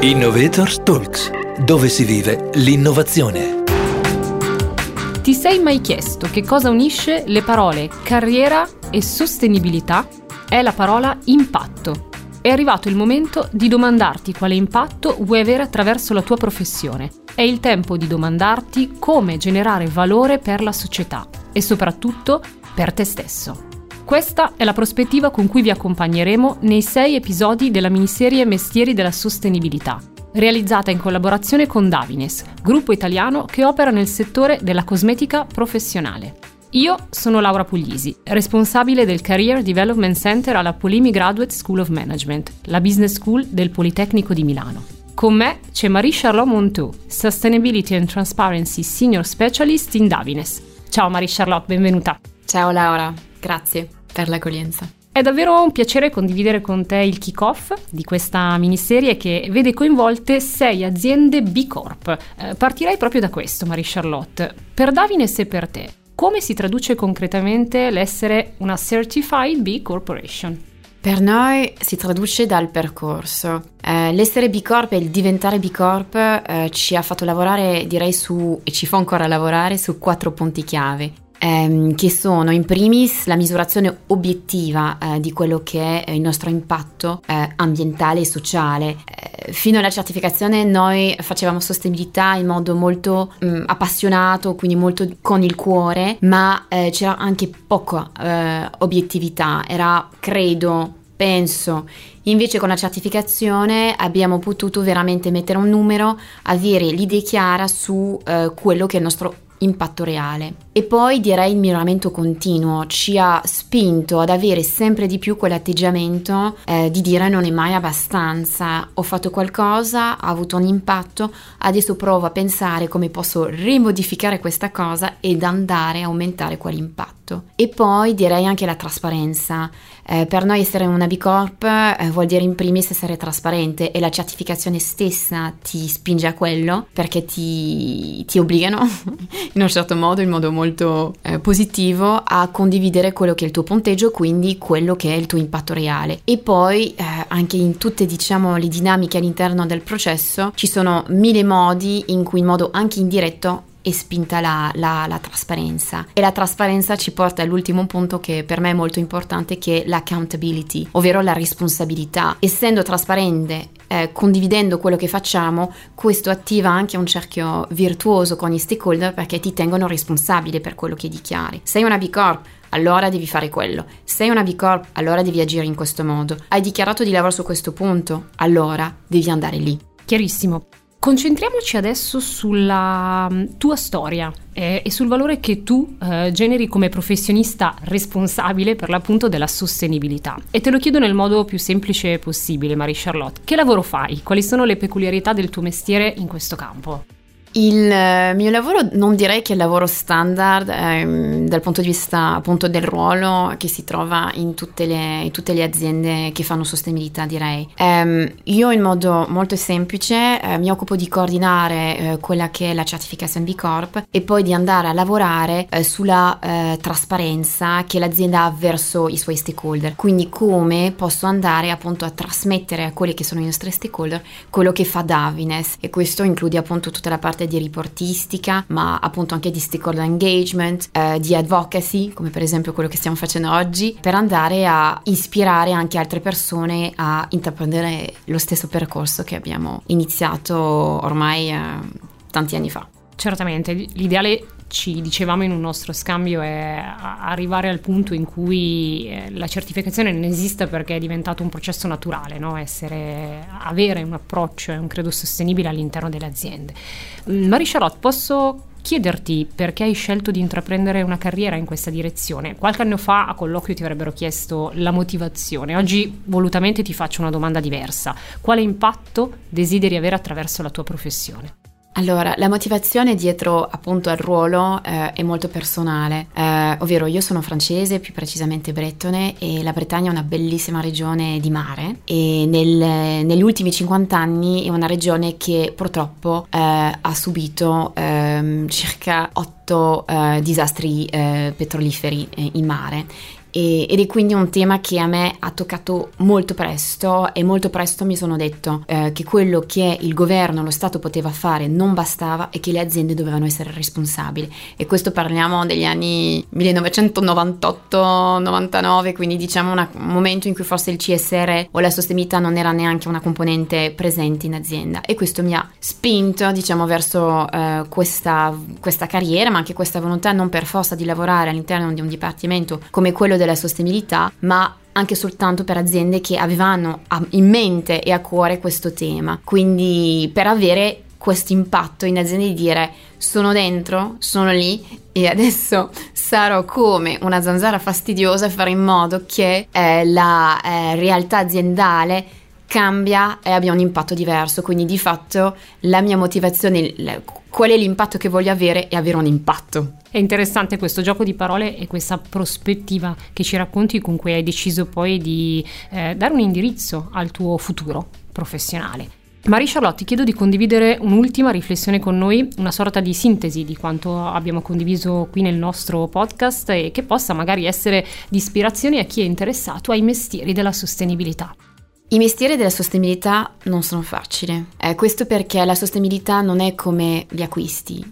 Innovators Talks, dove si vive l'innovazione. Ti sei mai chiesto che cosa unisce le parole carriera e sostenibilità? È la parola impatto. È arrivato il momento di domandarti quale impatto vuoi avere attraverso la tua professione. È il tempo di domandarti come generare valore per la società e soprattutto per te stesso. Questa è la prospettiva con cui vi accompagneremo nei sei episodi della miniserie Mestieri della Sostenibilità, realizzata in collaborazione con Davines, gruppo italiano che opera nel settore della cosmetica professionale. Io sono Laura Puglisi, responsabile del Career Development Center alla Polimi Graduate School of Management, la business school del Politecnico di Milano. Con me c'è Marie-Charlotte Monteau, Sustainability and Transparency Senior Specialist in Davines. Ciao Marie-Charlotte, benvenuta. Ciao Laura, grazie per l'accoglienza. È davvero un piacere condividere con te il kick-off di questa miniserie che vede coinvolte sei aziende B Corp. Eh, partirei proprio da questo, Marie Charlotte. Per Davines e per te, come si traduce concretamente l'essere una Certified B Corporation? Per noi si traduce dal percorso. Eh, l'essere B Corp e il diventare B Corp eh, ci ha fatto lavorare, direi, su, e ci fa ancora lavorare su quattro punti chiave ehm, che sono in primis la misurazione obiettiva eh, di quello che è il nostro impatto eh, ambientale e sociale. Eh, fino alla certificazione noi facevamo sostenibilità in modo molto mh, mm, appassionato, quindi molto con il cuore, ma eh, c'era anche poca eh, obiettività, era credo penso. Invece con la certificazione abbiamo potuto veramente mettere un numero, avere l'idea chiara su eh, quello che è il nostro impatto reale. E poi direi il miglioramento continuo ci ha spinto ad avere sempre di più quell'atteggiamento eh, di dire non è mai abbastanza, ho fatto qualcosa, ha avuto un impatto, adesso provo a pensare come posso rimodificare questa cosa ed andare a aumentare quell'impatto. E poi direi anche la trasparenza. Eh, per noi essere una B Corp eh, vuol dire in primis essere trasparente e la certificazione stessa ti spinge a quello perché ti, ti obbligano in un certo modo, in modo molto eh, positivo, a condividere quello che è il tuo punteggio, quindi quello che è il tuo impatto reale. E poi eh, anche in tutte diciamo le dinamiche all'interno del processo ci sono mille modi in cui in modo anche indiretto e spinta la, la, la, trasparenza. E la trasparenza ci porta all'ultimo punto che per me è molto importante, che è l'accountability, ovvero la responsabilità. Essendo trasparente, eh, condividendo quello che facciamo, questo attiva anche un cerchio virtuoso con i stakeholder perché ti tengono responsabile per quello che dichiari. Sei una B Corp, allora devi fare quello. Sei una B Corp, allora devi agire in questo modo. Hai dichiarato di lavorare su questo punto, allora devi andare lì. Chiarissimo. Concentriamoci adesso sulla mm, tua storia eh, e sul valore che tu eh, generi come professionista responsabile per l'appunto della sostenibilità. E te lo chiedo nel modo più semplice possibile, Marie Charlotte. Che lavoro fai? Quali sono le peculiarità del tuo mestiere in questo campo? Il eh, mio lavoro non direi che è lavoro standard ehm, dal punto di vista appunto del ruolo che si trova in tutte le, in tutte le aziende che fanno sostenibilità direi. Um, io in modo molto semplice eh, mi occupo di coordinare eh, quella che è la certificazione B Corp e poi di andare a lavorare eh, sulla eh, trasparenza che l'azienda ha verso i suoi stakeholder. Quindi come posso andare appunto a trasmettere a quelli che sono i nostri stakeholder quello che fa Davines e questo include appunto tutta la parte di riportistica, ma appunto anche di stakeholder engagement, eh, di advocacy, come per esempio quello che stiamo facendo oggi, per andare a ispirare anche altre persone a intraprendere lo stesso percorso che abbiamo iniziato ormai eh, tanti anni fa. Certamente, l'ideale ci dicevamo in un nostro scambio è arrivare al punto in cui eh, la certificazione non esiste perché è diventato un processo naturale, no? Essere, avere un approccio e un credo sostenibile all'interno delle aziende. Mm, Marie Charlotte, posso chiederti perché hai scelto di intraprendere una carriera in questa direzione. Qualche anno fa a colloquio ti avrebbero chiesto la motivazione, oggi volutamente ti faccio una domanda diversa. Quale impatto desideri avere attraverso la tua professione? Allora, la motivazione dietro appunto al ruolo eh, è molto personale, eh, ovvero io sono francese, più precisamente brettone, e la Bretagna è una bellissima regione di mare. E nel, negli ultimi 50 anni è una regione che purtroppo eh, ha subito ehm, circa 8 fatto eh, disastri eh, petroliferi eh, in mare e, ed è quindi un tema che a me ha toccato molto presto e molto presto mi sono detto eh, che quello che il governo, lo Stato poteva fare non bastava e che le aziende dovevano essere responsabili. E questo parliamo degli anni 1998-99 quindi diciamo una, un momento in cui forse il CSR o la sostenibilità non era neanche una componente presente in azienda. E questo mi ha spinto diciamo verso eh, questa, questa carriera ma anche questa volontà non per forza di lavorare all'interno di un dipartimento come quello della sostenibilità, ma anche soltanto per aziende che avevano in mente e a cuore questo tema. Quindi per avere questo impatto in aziende di dire sono dentro, sono lì e adesso sarò come una zanzara fastidiosa e fare in modo che eh, la eh, realtà aziendale cambia e abbia un impatto diverso. Quindi di fatto la mia motivazione, qual è l'impatto che voglio avere è avere un impatto. È interessante questo gioco di parole e questa prospettiva che ci racconti con cui hai deciso poi di eh, dare un indirizzo al tuo futuro professionale. Marie Charlotte, ti chiedo di condividere un'ultima riflessione con noi, una sorta di sintesi di quanto abbiamo condiviso qui nel nostro podcast e che possa magari essere di ispirazione a chi è interessato ai mestieri della sostenibilità. I mestieri della sostenibilità non sono facili, eh, questo perché la sostenibilità non è come gli acquisti,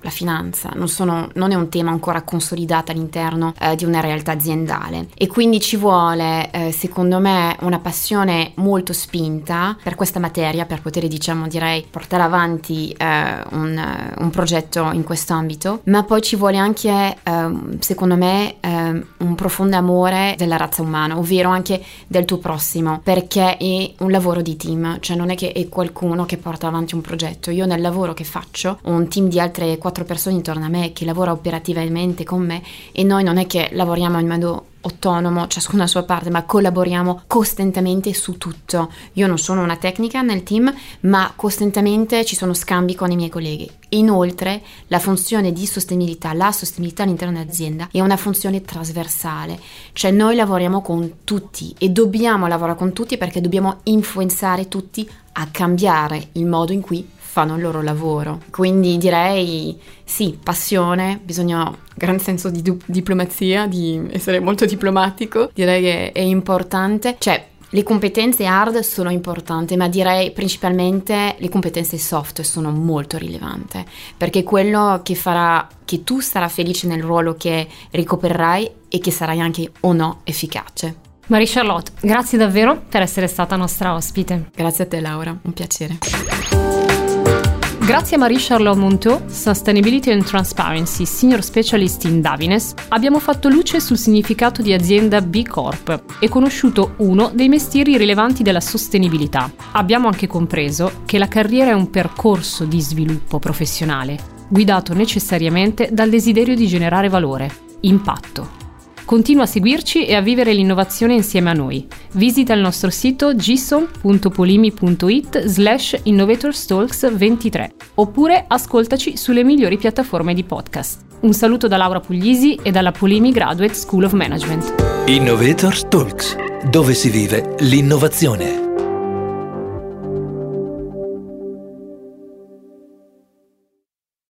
la finanza, non, sono, non, è un tema ancora consolidato all'interno eh, di una realtà aziendale. E quindi ci vuole, eh, secondo me, una passione molto spinta per questa materia per poter, diciamo, direi, portare avanti eh, un, un, progetto in questo ambito, ma poi ci vuole anche, ehm, secondo me, ehm, un profondo amore della razza umana, ovvero anche del tuo prossimo, perché è un lavoro di team, cioè non è che è qualcuno che porta avanti un progetto. Io nel lavoro che faccio ho un team di altre quattro quattro persone intorno a me che lavora operativamente con me e noi non è che lavoriamo in modo autonomo, ciascuno a sua parte, ma collaboriamo costantemente su tutto. Io non sono una tecnica nel team, ma costantemente ci sono scambi con i miei colleghi. Inoltre, la funzione di sostenibilità, la sostenibilità all'interno dell'azienda è una funzione trasversale, cioè noi lavoriamo con tutti e dobbiamo lavorare con tutti perché dobbiamo influenzare tutti a cambiare il modo in cui fanno il loro lavoro. Quindi direi sì, passione, bisogna gran senso di du- diplomazia, di essere molto diplomatico, direi che è importante. Cioè, le competenze hard sono importanti, ma direi principalmente le competenze soft sono molto rilevanti, perché quello che farà che tu sarai felice nel ruolo che ricoperrai e che sarai anche o no efficace. Marie Charlotte, grazie davvero per essere stata nostra ospite. Grazie a te Laura, un piacere. Grazie a Marie-Charlotte Monteau, Sustainability and Transparency Senior Specialist in Davines, abbiamo fatto luce sul significato di azienda B Corp e conosciuto uno dei mestieri rilevanti della sostenibilità. Abbiamo anche compreso che la carriera è un percorso di sviluppo professionale, guidato necessariamente dal desiderio di generare valore, impatto Continua a seguirci e a vivere l'innovazione insieme a noi. Visita il nostro sito gison.polimi.it slash innovatorstalks23 oppure ascoltaci sulle migliori piattaforme di podcast. Un saluto da Laura Puglisi e dalla Polimi Graduate School of Management. Innovators Talks, dove si vive l'innovazione.